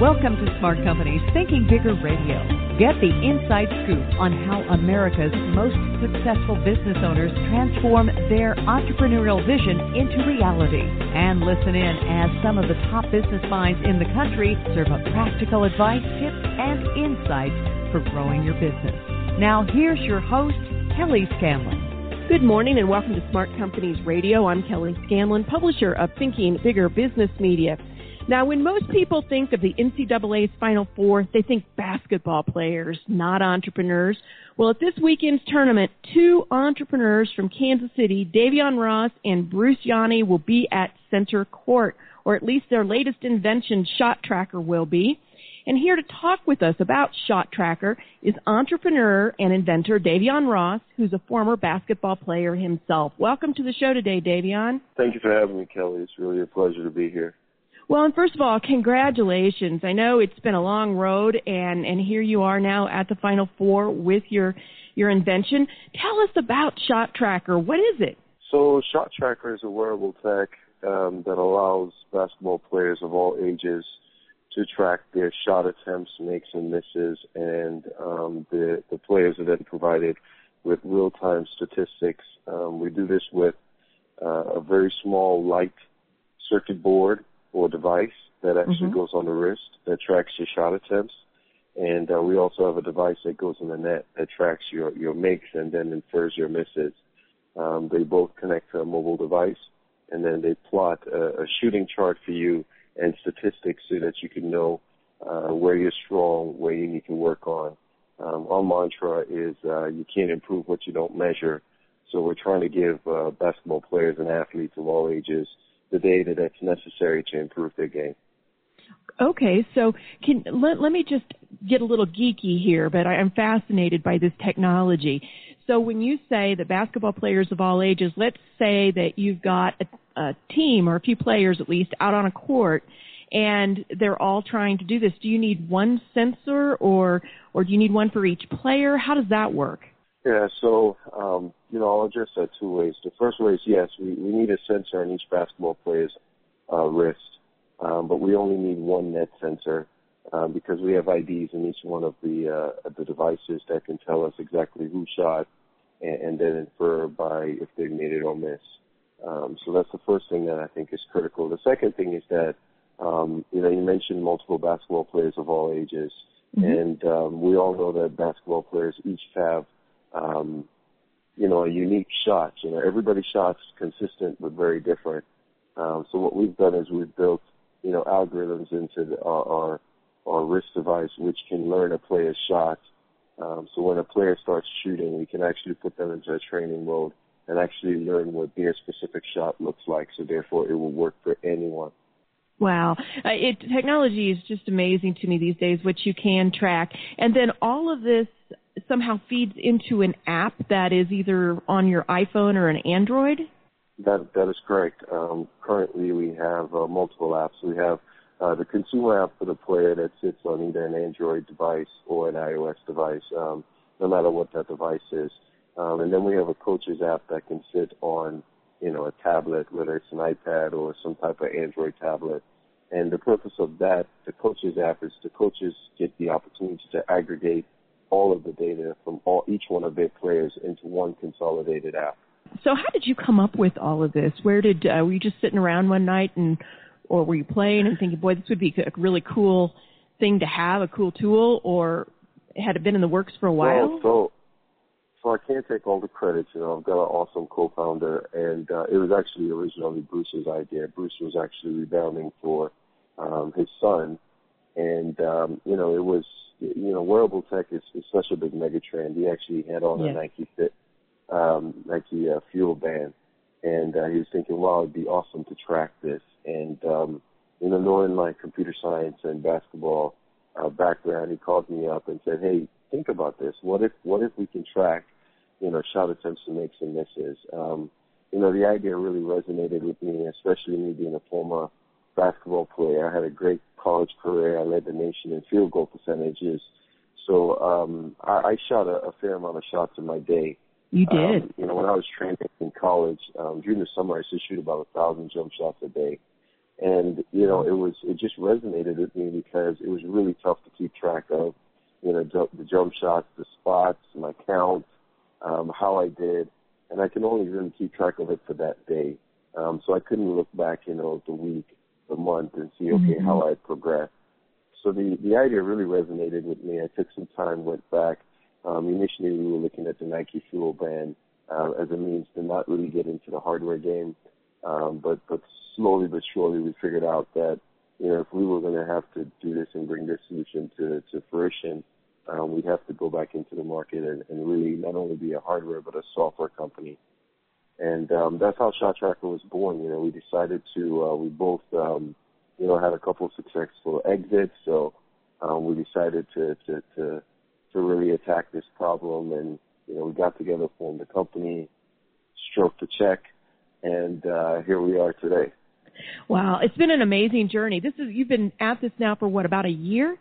Welcome to Smart Companies Thinking Bigger Radio. Get the inside scoop on how America's most successful business owners transform their entrepreneurial vision into reality. And listen in as some of the top business minds in the country serve up practical advice, tips, and insights for growing your business. Now, here's your host, Kelly Scanlon. Good morning and welcome to Smart Companies Radio. I'm Kelly Scanlon, publisher of Thinking Bigger Business Media. Now, when most people think of the NCAA's Final Four, they think basketball players, not entrepreneurs. Well, at this weekend's tournament, two entrepreneurs from Kansas City, Davyeon Ross and Bruce Ianni, will be at center court, or at least their latest invention, Shot Tracker, will be. And here to talk with us about Shot Tracker is entrepreneur and inventor Davyeon Ross, who's a former basketball player himself. Welcome to the show today, Davyeon. Thank you for having me, Kelly. It's really a pleasure to be here. Well, and first of all, congratulations. I know it's been a long road and, and here you are now at the Final Four with your, your invention. Tell us about Shot Tracker. What is it? So Shot Tracker is a wearable tech um, that allows basketball players of all ages to track their shot attempts, makes and misses, and um, the, the players are then provided with real-time statistics. Um, we do this with uh, a very small light circuit board or device that actually mm-hmm. goes on the wrist that tracks your shot attempts. And uh, we also have a device that goes in the net that tracks your, your makes and then infers your misses. Um, they both connect to a mobile device and then they plot a, a shooting chart for you and statistics so that you can know uh, where you're strong, where you need to work on. Um, our mantra is uh, you can't improve what you don't measure. So we're trying to give uh, basketball players and athletes of all ages the data that's necessary to improve their game. Okay, so can let, let me just get a little geeky here, but I, am fascinated by this technology. So when you say that basketball players of all ages, let's say that you've got a, a team or a few players at least out on a court and they're all trying to do this. Do you need one sensor or or do you need one for each player? How does that work? Yeah, so um, you know, I'll address that two ways. The first way is yes, we, we need a sensor on each basketball player's uh, wrist, um, but we only need one net sensor um, because we have IDs in each one of the uh, the devices that can tell us exactly who shot and, and then infer by if they made it or miss. Um, so that's the first thing that I think is critical. The second thing is that um, you know you mentioned multiple basketball players of all ages, mm-hmm. and um, we all know that basketball players each have um, you know, a unique shot. You know, everybody's shot's consistent but very different. Um, so what we've done is we've built, you know, algorithms into the, our, our our wrist device which can learn a player's shot. Um, so when a player starts shooting, we can actually put them into a training mode and actually learn what their specific shot looks like. So therefore, it will work for anyone. Wow, uh, it, technology is just amazing to me these days. What you can track, and then all of this somehow feeds into an app that is either on your iPhone or an Android? That that is correct. Um, currently, we have uh, multiple apps. We have uh, the consumer app for the player that sits on either an Android device or an iOS device, um, no matter what that device is. Um, and then we have a coach's app that can sit on, you know, a tablet, whether it's an iPad or some type of Android tablet. And the purpose of that, the coach's app, is the coaches get the opportunity to aggregate all of the data from all each one of their players into one consolidated app. So how did you come up with all of this? Where did uh, were you just sitting around one night and or were you playing and thinking, boy, this would be a really cool thing to have, a cool tool, or had it been in the works for a while? Well, so so I can't take all the credit. You know, I've got an awesome co-founder, and uh, it was actually originally Bruce's idea. Bruce was actually rebounding for um, his son, and um, you know, it was you know, wearable tech is, is such a big mega trend. He actually had on Yeah. a Nike Fit, um, Nike uh, Fuel Band, and uh, he was thinking, wow, it'd be awesome to track this. And um, you know, knowing my computer science and basketball uh, background, he called me up and said, hey, think about this. What if what if we can track, you know, shot attempts and makes and misses? Um, you know, the idea really resonated with me, especially me being a former basketball player. I had a great college career. I led the nation in field goal percentages. So um, I, I shot a, a fair amount of shots in my day. You did. Um, you know, when I was training in college, um, during the summer, I used to shoot about a thousand jump shots a day. And, you know, it was, it just resonated with me because it was really tough to keep track of, you know, jump, the jump shots, the spots, my count, um, how I did. And I can only really keep track of it for that day. Um, so I couldn't look back, you know, the week, the month and see, okay, Mhm. how I progress. So the, the idea really resonated with me. I took some time, went back. Um, initially, we were looking at the Nike Fuel Band uh, as a means to not really get into the hardware game. Um, but but slowly but surely, we figured out that you know if we were going to have to do this and bring this solution to to fruition, um, we'd have to go back into the market and, and really not only be a hardware but a software company. And um, that's how Shot Tracker was born. You know, we decided to uh, we both um, you know had a couple of successful exits, so um, we decided to to to to really attack this problem and you know we got together formed a company stroked a check and uh here we are today Wow, it's been an amazing journey. This is you've been at this now for what about a year?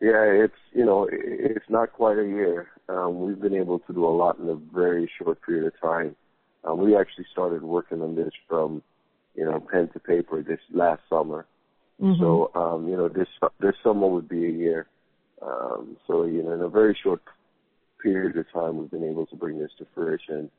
yeah it's you know it's not quite a year um we've been able to do a lot in a very short period of time um we actually started working on this from you know pen to paper this last summer Mhm. so um you know this this summer would be a year um so you know in a very short period of time we've been able to bring this to fruition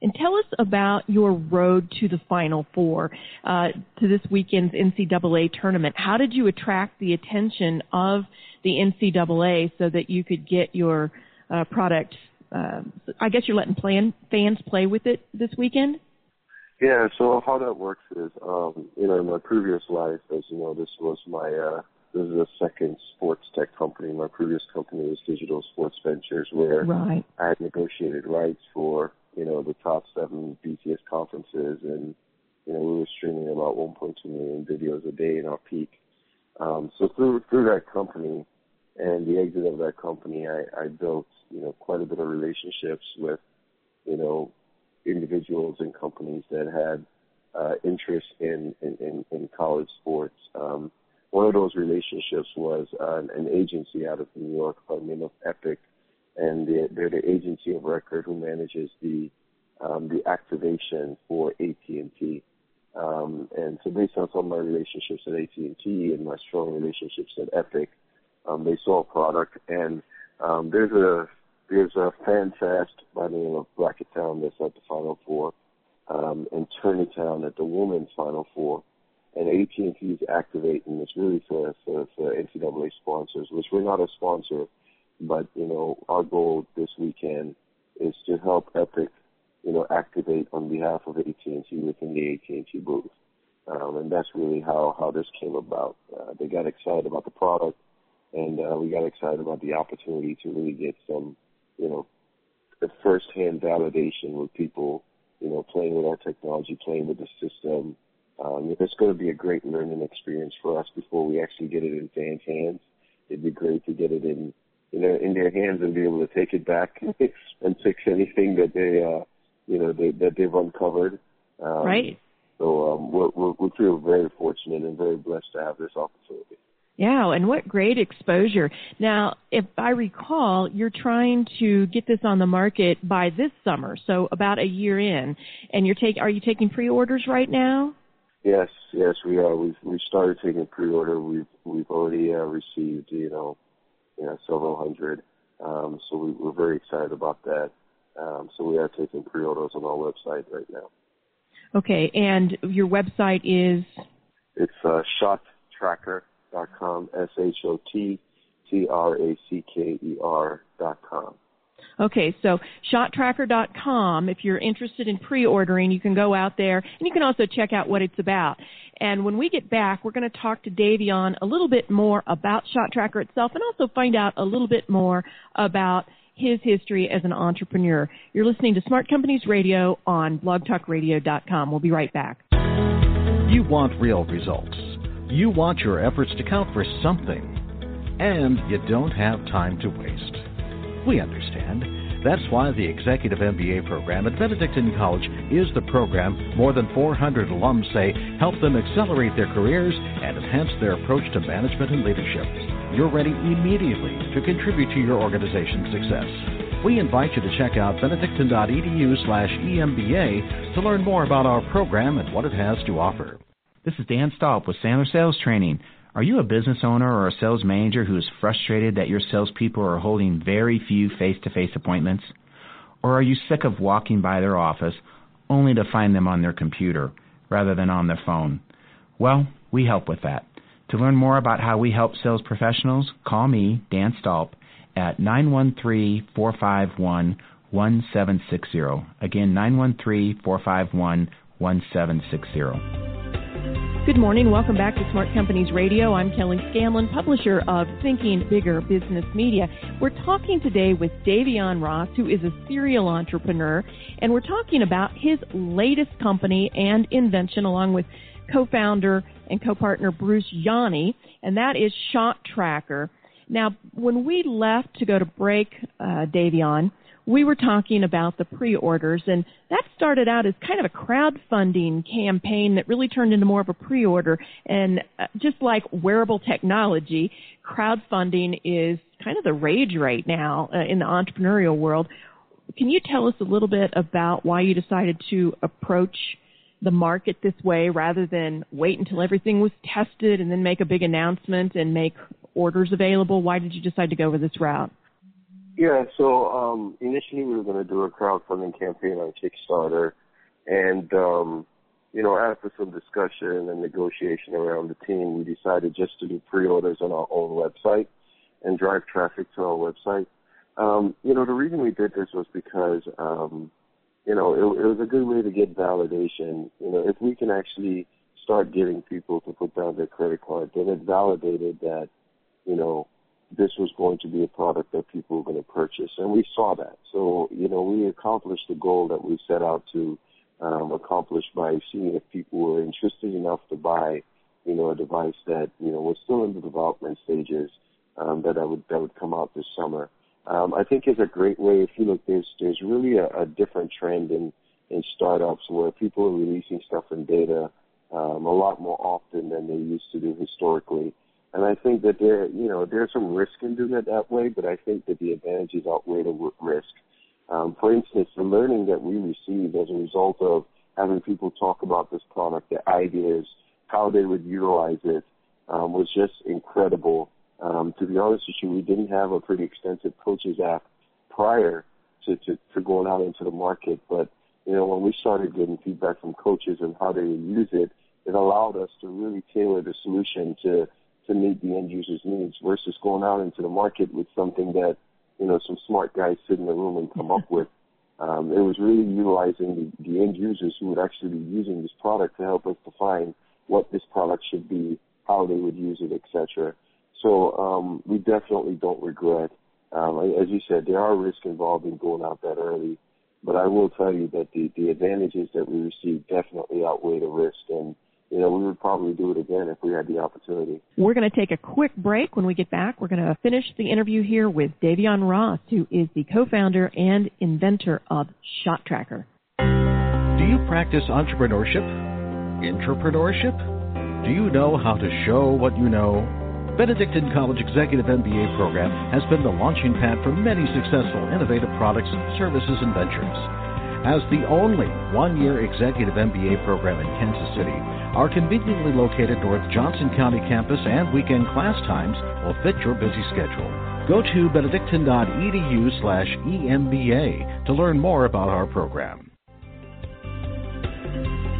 And tell us about your road to the Final Four, uh, to this weekend's NCAA tournament. How did you attract the attention of the NCAA so that you could get your uh, product? Uh, I guess you're letting plan, fans play with it this weekend. Yeah, so how that works is, um, you know, in my previous life, as you know, this was my, uh, this is a second sports tech company. My previous company was Digital Sports Ventures, where Right. I had negotiated rights for, you know, the top seven BCS conferences, and you know, we were streaming about 1.2 million videos a day in our peak. Um, so through through that company and the exit of that company, I, I built, you know, quite a bit of relationships with, you know, individuals and companies that had uh, interest in, in, in, in college sports. Um, one of those relationships was uh, an agency out of New York by the name of Epic, and they're, they're the agency of record who manages the um, the activation for AT&T. Um, and so based on some of my relationships at AT&T and my strong relationships at Epic, um, they saw a product and um, there's a there's a fan fest by the name of Bracketown that's at the Final Four, um, and Tourneytown at the Women's Final Four, and AT&T is activating. It's really for, for for NCAA sponsors, which we're not a sponsor, but you know our goal this weekend is to help Epic, you know, activate on behalf of AT&T within the AT&T booth, um, and that's really how how this came about. Uh, they got excited about the product, and uh, we got excited about the opportunity to really get some, you know, the first-hand validation with people, you know, playing with our technology, playing with the system. Um, it's going to be a great learning experience for us before we actually get it in fans' hands. It'd be great to get it in, you know, in their hands and be able to take it back and fix anything that they, uh, you know, they, that they've uncovered. Um, Right. So um, we're, we're, we feel very fortunate and very blessed to have this opportunity. Yeah, and what great exposure. Now, if I recall, you're trying to get this on the market by this summer, so about a year in. And you're take are you taking pre-orders right now? Yes, yes, we are. We've we started taking pre-order. We've we've already uh, received you know, you know several hundred. Um, so we, we're very excited about that. Um, so we are taking pre-orders on our website right now. Okay, and your website is It's uh, shottracker.com. S H O T T R A C K E R dot com. Okay, so shottracker.com, if you're interested in pre-ordering, you can go out there and you can also check out what it's about. And when we get back, we're going to talk to Davyeon a little bit more about ShotTracker itself and also find out a little bit more about his history as an entrepreneur. You're listening to Smart Companies Radio on blogtalkradio.com. We'll be right back. You want real results. You want your efforts to count for something. And you don't have time to waste. We understand. That's why the Executive MBA program at Benedictine College is the program more than 400 alums say help them accelerate their careers and enhance their approach to management and leadership. You're ready immediately to contribute to your organization's success. We invite you to check out benedictine.edu slash EMBA to learn more about our program and what it has to offer. This is Dan Stolp with Sandler Sales Training. Are you a business owner or a sales manager who is frustrated that your salespeople are holding very few face to face appointments? Or are you sick of walking by their office only to find them on their computer rather than on their phone? Well, we help with that. To learn more about how we help sales professionals, call me, Dan Stolp, at 913 451 1760. Again, 913 451 1760. Good morning. Welcome back to Smart Companies Radio. I'm Kelly Scanlon, publisher of Thinking Bigger Business Media. We're talking today with Davyeon Ross, who is a serial entrepreneur, and we're talking about his latest company and invention along with co-founder and co-partner Bruce Ianni, and that is Shot Tracker. Now, when we left to go to break, uh, Davyeon, we were talking about the pre-orders and that started out as kind of a crowdfunding campaign that really turned into more of a pre-order. And uh, just like wearable technology crowdfunding is kind of the rage right now uh, in the entrepreneurial world. Can you tell us a little bit about why you decided to approach the market this way rather than wait until everything was tested and then make a big announcement and make orders available? Why did you decide to go over this route yeah, so um, initially we were going to do a crowdfunding campaign on Kickstarter, and um, you know after some discussion and negotiation around the team, we decided just to do pre-orders on our own website and drive traffic to our website. Um, you know the reason we did this was because um, you know it, it was a good way to get validation. You know if we can actually start getting people to put down their credit card, then it validated that you know this was going to be a product that people were going to purchase. And we saw that. So, you know, we accomplished the goal that we set out to um, accomplish by seeing if people were interested enough to buy, you know, a device that, you know, was still in the development stages um, that I would that would come out this summer. Um, I think is a great way. If you look, there's there's really a, a different trend in in startups where people are releasing stuff in beta um, a lot more often than they used to do historically. And I think that there, you know, there's some risk in doing it that way, but I think that the advantages outweigh the risk. Um, for instance, the learning that we received as a result of having people talk about this product, their ideas, how they would utilize it, um, was just incredible. Um, to be honest with you, we didn't have a pretty extensive coaches app prior to, to, to going out into the market, but you know, when we started getting feedback from coaches and how they would use it, it allowed us to really tailor the solution to to meet the end user's needs versus going out into the market with something that, you know, some smart guys sit in the room and come up with. Um, it was really utilizing the, the end users who would actually be using this product to help us define what this product should be, how they would use it, etc. So um, we definitely don't regret. Um, as you said, there are risks involved in going out that early, but I will tell you that the, the advantages that we received definitely outweigh the risk, and you know, we would probably do it again if we had the opportunity. We're going to take a quick break. When we get back, we're going to finish the interview here with Davyeon Ross, who is the co-founder and inventor of Shot Tracker. Do you practice entrepreneurship? Entrepreneurship? Do you know how to show what you know? Benedictine College Executive MBA program has been the launching pad for many successful innovative products, services, and ventures. As the only one-year executive MBA program in Kansas City, our conveniently located north Johnson County campus and weekend class times will fit your busy schedule. Go to benedictine.edu slash EMBA to learn more about our program.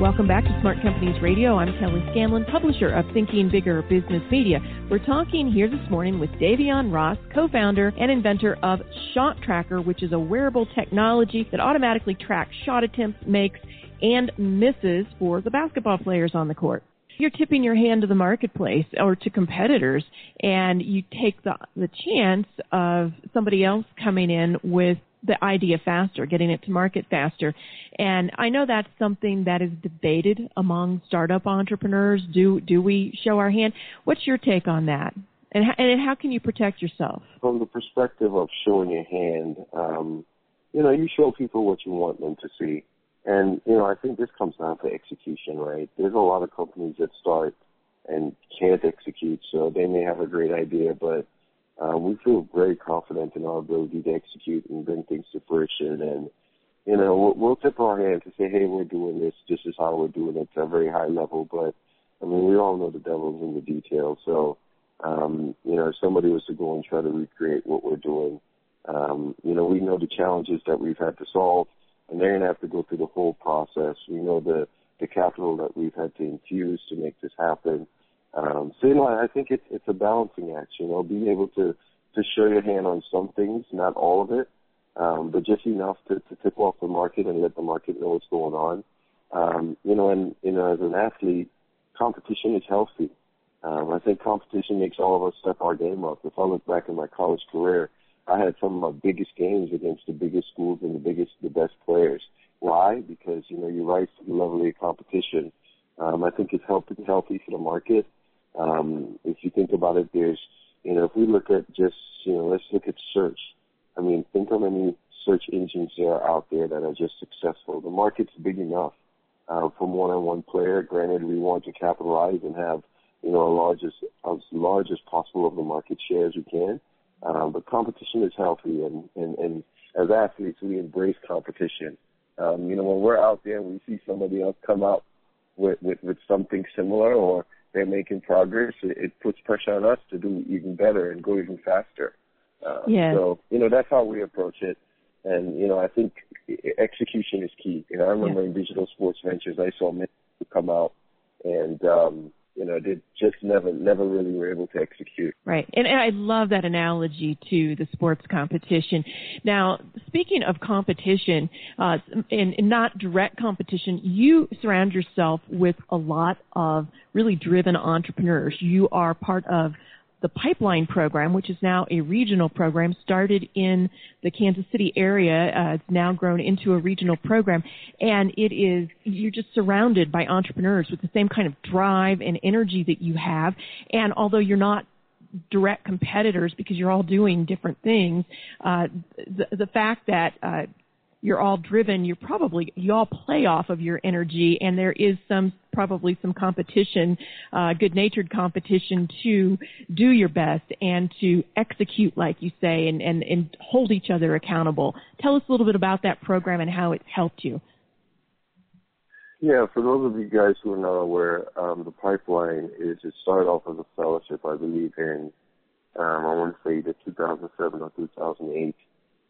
Welcome back to Smart Companies Radio. I'm Kelly Scanlon, publisher of Thinking Bigger Business Media. We're talking here this morning with Davyeon Ross, co-founder and inventor of Shot Tracker, which is a wearable technology that automatically tracks shot attempts, makes, and misses for the basketball players on the court you're tipping your hand to the marketplace or to competitors and you take the the chance of somebody else coming in with the idea faster, getting it to market faster. And I know that's something that is debated among startup entrepreneurs. Do do we show our hand? What's your take on that? And how, and how can you protect yourself? From the perspective of showing your hand, um, you know, you show people what you want them to see. And, you know, I think this comes down to execution, right? There's a lot of companies that start and can't execute, so they may have a great idea, but uh, we feel very confident in our ability to execute and bring things to fruition. And, you know, we'll, we'll tip our hand to say, hey, we're doing this. This is how we're doing it to a very high level. But, I mean, we all know the devil's in the details. So, um, you know, if somebody was to go and try to recreate what we're doing, um, you know, we know the challenges that we've had to solve and they're going to have to go through the whole process. We know the the capital that we've had to infuse to make this happen. Um, so you know, I think it's it's a balancing act. You know, being able to to show your hand on some things, not all of it, um, but just enough to, to tip off the market and let the market know what's going on. Um, you know, and you know, as an athlete, competition is healthy. Um, I think competition makes all of us step our game up. If I look back in my college career, I had some of my biggest games against the biggest schools and the biggest, the best players. Why? Because you know you rise to the level of competition. Um, I think it's healthy, healthy for the market. Um, if you think about it, there's, you know, if we look at just, you know, let's look at search. I mean, think how many search engines there are out there that are just successful. The market's big enough uh, from one-on-one player. Granted, we want to capitalize and have, you know, a largest, as large as possible of the market share as we can. Um, but competition is healthy, and, and, and as athletes, we embrace competition. Um, you know, when we're out there and we see somebody else come out with, with, with something similar or they're making progress, it, it puts pressure on us to do even better and go even faster. Uh, yeah. So, you know, that's how we approach it. And, you know, I think execution is key. You know, I remember yeah. in digital sports ventures, I saw many come out and, um, you know, they just never, never really were able to execute. Right. And, and I love that analogy to the sports competition. Now, speaking of competition, uh, and, and not direct competition, you surround yourself with a lot of really driven entrepreneurs. You are part of the pipeline program, which is now a regional program, started in the Kansas City area. Uh, it's now grown into a regional program, and it is you're just surrounded by entrepreneurs with the same kind of drive and energy that you have. And although you're not direct competitors because you're all doing different things, uh, the, the fact that uh, you're all driven, you're probably, you all play off of your energy and there is some, probably some competition, uh, good natured competition to do your best and to execute like you say and, and, and hold each other accountable. Tell us a little bit about that program and how it's helped you. Yeah, for those of you guys who are not aware, um, the pipeline is it started off as a fellowship, I believe, in um, I want to say the 2007 or 2008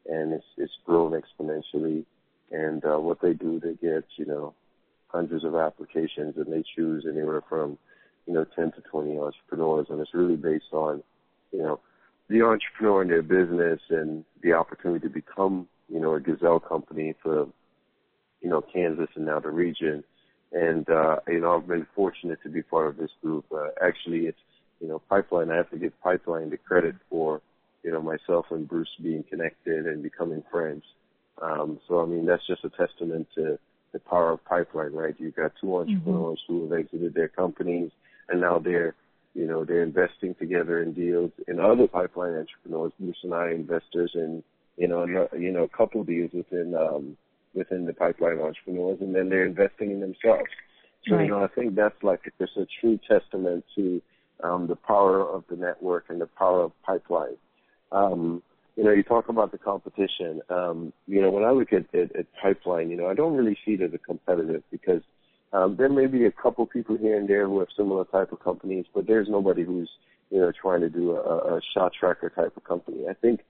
and it's it's grown exponentially. And uh, what they do, they get you know hundreds of applications, and they choose anywhere from you know 10 to 20 entrepreneurs, and it's really based on you know the entrepreneur and their business and the opportunity to become you know a gazelle company for you know Kansas and now the region. And uh, you know I've been fortunate to be part of this group. Uh, actually, it's you know Pipeline. I have to give Pipeline the credit for you know, myself and Bruce being connected and becoming friends. Um, so I mean, that's just a testament to the power of pipeline, right? You've got two mm-hmm. entrepreneurs mm-hmm. who have exited their companies and now they're, you know, they're investing together in deals and other pipeline entrepreneurs, Bruce and I investors in, you know, you know, a couple deals within, um, within the pipeline entrepreneurs and then they're investing in themselves. So, right. you know, I think that's like, it's a true testament to, um, the power of the network and the power of pipeline. Um, you know, you talk about the competition. Um, you know, when I look at, at, at pipeline, you know, I don't really see it as a competitive because um, there may be a couple people here and there who have similar type of companies, but there's nobody who's you know trying to do a, a shot tracker type of company. I think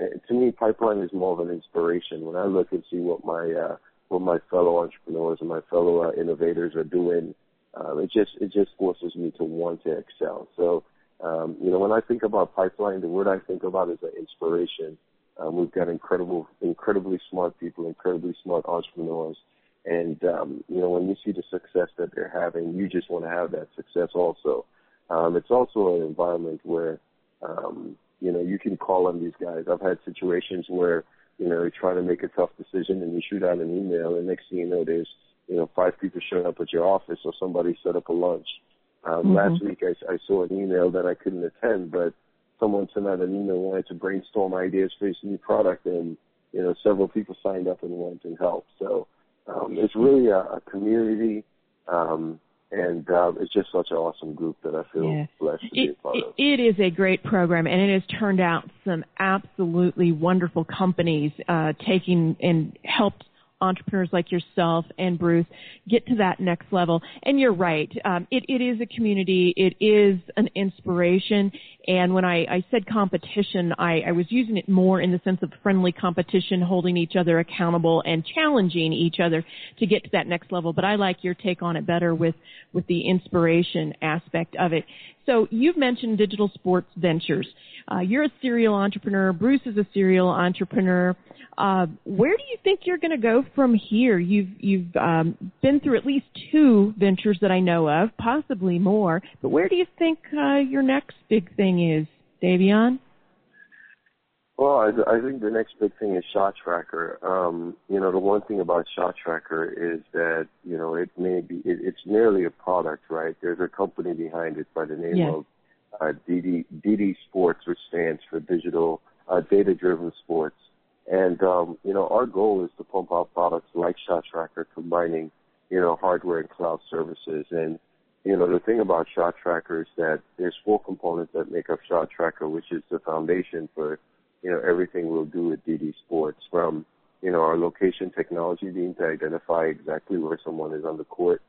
uh, to me, pipeline is more of an inspiration. When I look and see what my uh, what my fellow entrepreneurs and my fellow uh, innovators are doing, um, it just it just forces me to want to excel. So, um, you know, when I think about pipeline, the word I think about is an inspiration. Um, we've got incredible, incredibly smart people, incredibly smart entrepreneurs, and um, you know, when you see the success that they're having, you just want to have that success also. Um, it's also an environment where um, you know you can call on these guys. I've had situations where you know, you're trying to make a tough decision and you shoot out an email and next thing you know there's, you know, five people showing up at your office or somebody set up a lunch. Um, mm-hmm. Last week I, I saw an email that I couldn't attend, but someone sent out an email wanted to brainstorm ideas for this new product and, you know, several people signed up and went and helped. So, um, it's really a, a community, um, and uh, it's just such an awesome group that I feel yeah. blessed to be a part of. It is a great program, and it has turned out some absolutely wonderful companies uh, taking and helped entrepreneurs like yourself and Bruce get to that next level. And you're right. Um, it, it is a community. It is an inspiration. And when I, I said competition, I, I was using it more in the sense of friendly competition, holding each other accountable and challenging each other to get to that next level. But I like your take on it better with, with the inspiration aspect of it. So you've mentioned digital sports ventures. Uh, you're a serial entrepreneur. Bruce is a serial entrepreneur. Uh, where do you think you're going to go from here? You've you've um, been through at least two ventures that I know of, possibly more. But where do you think uh, your next big thing is, Davyeon? Well, I, I think the next big thing is Shot Tracker. Um, you know, the one thing about Shot Tracker is that you know it may be it, it's merely a product, right? There's a company behind it by the name of uh, DD, DD Sports, which stands for Digital uh, Data Driven Sports. And um, you know, our goal is to pump out products like Shot Tracker, combining you know hardware and cloud services. And you know, the thing about Shot Tracker is that there's four components that make up Shot Tracker, which is the foundation for you know, everything we'll do with DD Sports from, you know, our location technology being to identify exactly where someone is on the court,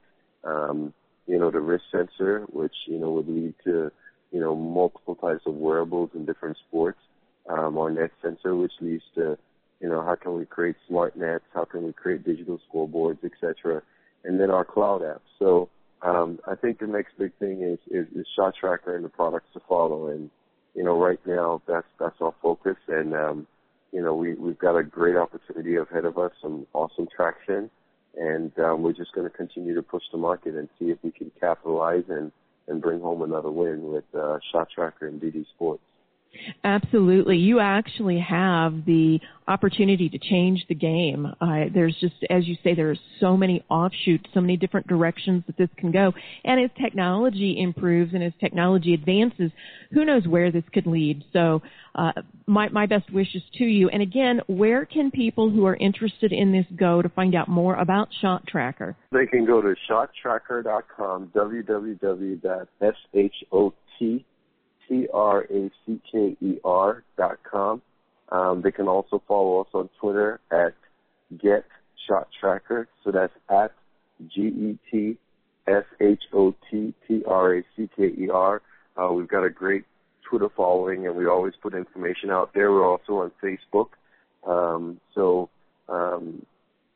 um, you know, the wrist sensor, which, you know, would lead to, you know, multiple types of wearables in different sports, um, our net sensor, which leads to, you know, how can we create smart nets, how can we create digital scoreboards, etc., and then our cloud apps. So, um, I think the next big thing is, is, is shot tracker and the products to follow. And, you know, right now that's that's our focus, and um, you know, we we've got a great opportunity ahead of us, some awesome traction, and um, we're just going to continue to push the market and see if we can capitalize and and bring home another win with uh, Shot Tracker and DD Sports. Absolutely. You actually have the opportunity to change the game. Uh, there's just, as you say, there are so many offshoots, so many different directions that this can go. And as technology improves and as technology advances, who knows where this could lead. So, uh, my, my best wishes to you. And again, where can people who are interested in this go to find out more about Shot Tracker? They can go to shottracker.com, www.shot T-R-A-C-K-E-R dot com. Um, they can also follow us on Twitter at Get Shot Tracker. So that's at G-E-T-S-H-O-T-T-R-A-C-K-E-R. Uh, we've got a great Twitter following and we always put information out there. We're also on Facebook. Um, so, um,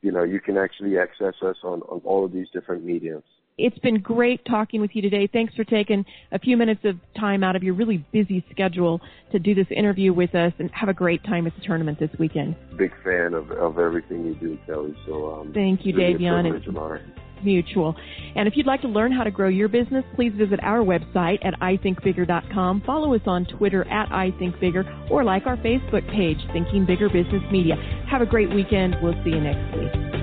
you know, you can actually access us on, on all of these different mediums. It's been great talking with you today. Thanks for taking a few minutes of time out of your really busy schedule to do this interview with us and have a great time at the tournament this weekend. Big fan of, of everything you do, Kelly. So um, thank you, really Davyeon. Mutual. And if you'd like to learn how to grow your business, please visit our website at ithinkbigger.com. Follow us on Twitter at ithinkbigger or like our Facebook page, Thinking Bigger Business Media. Have a great weekend. We'll see you next week.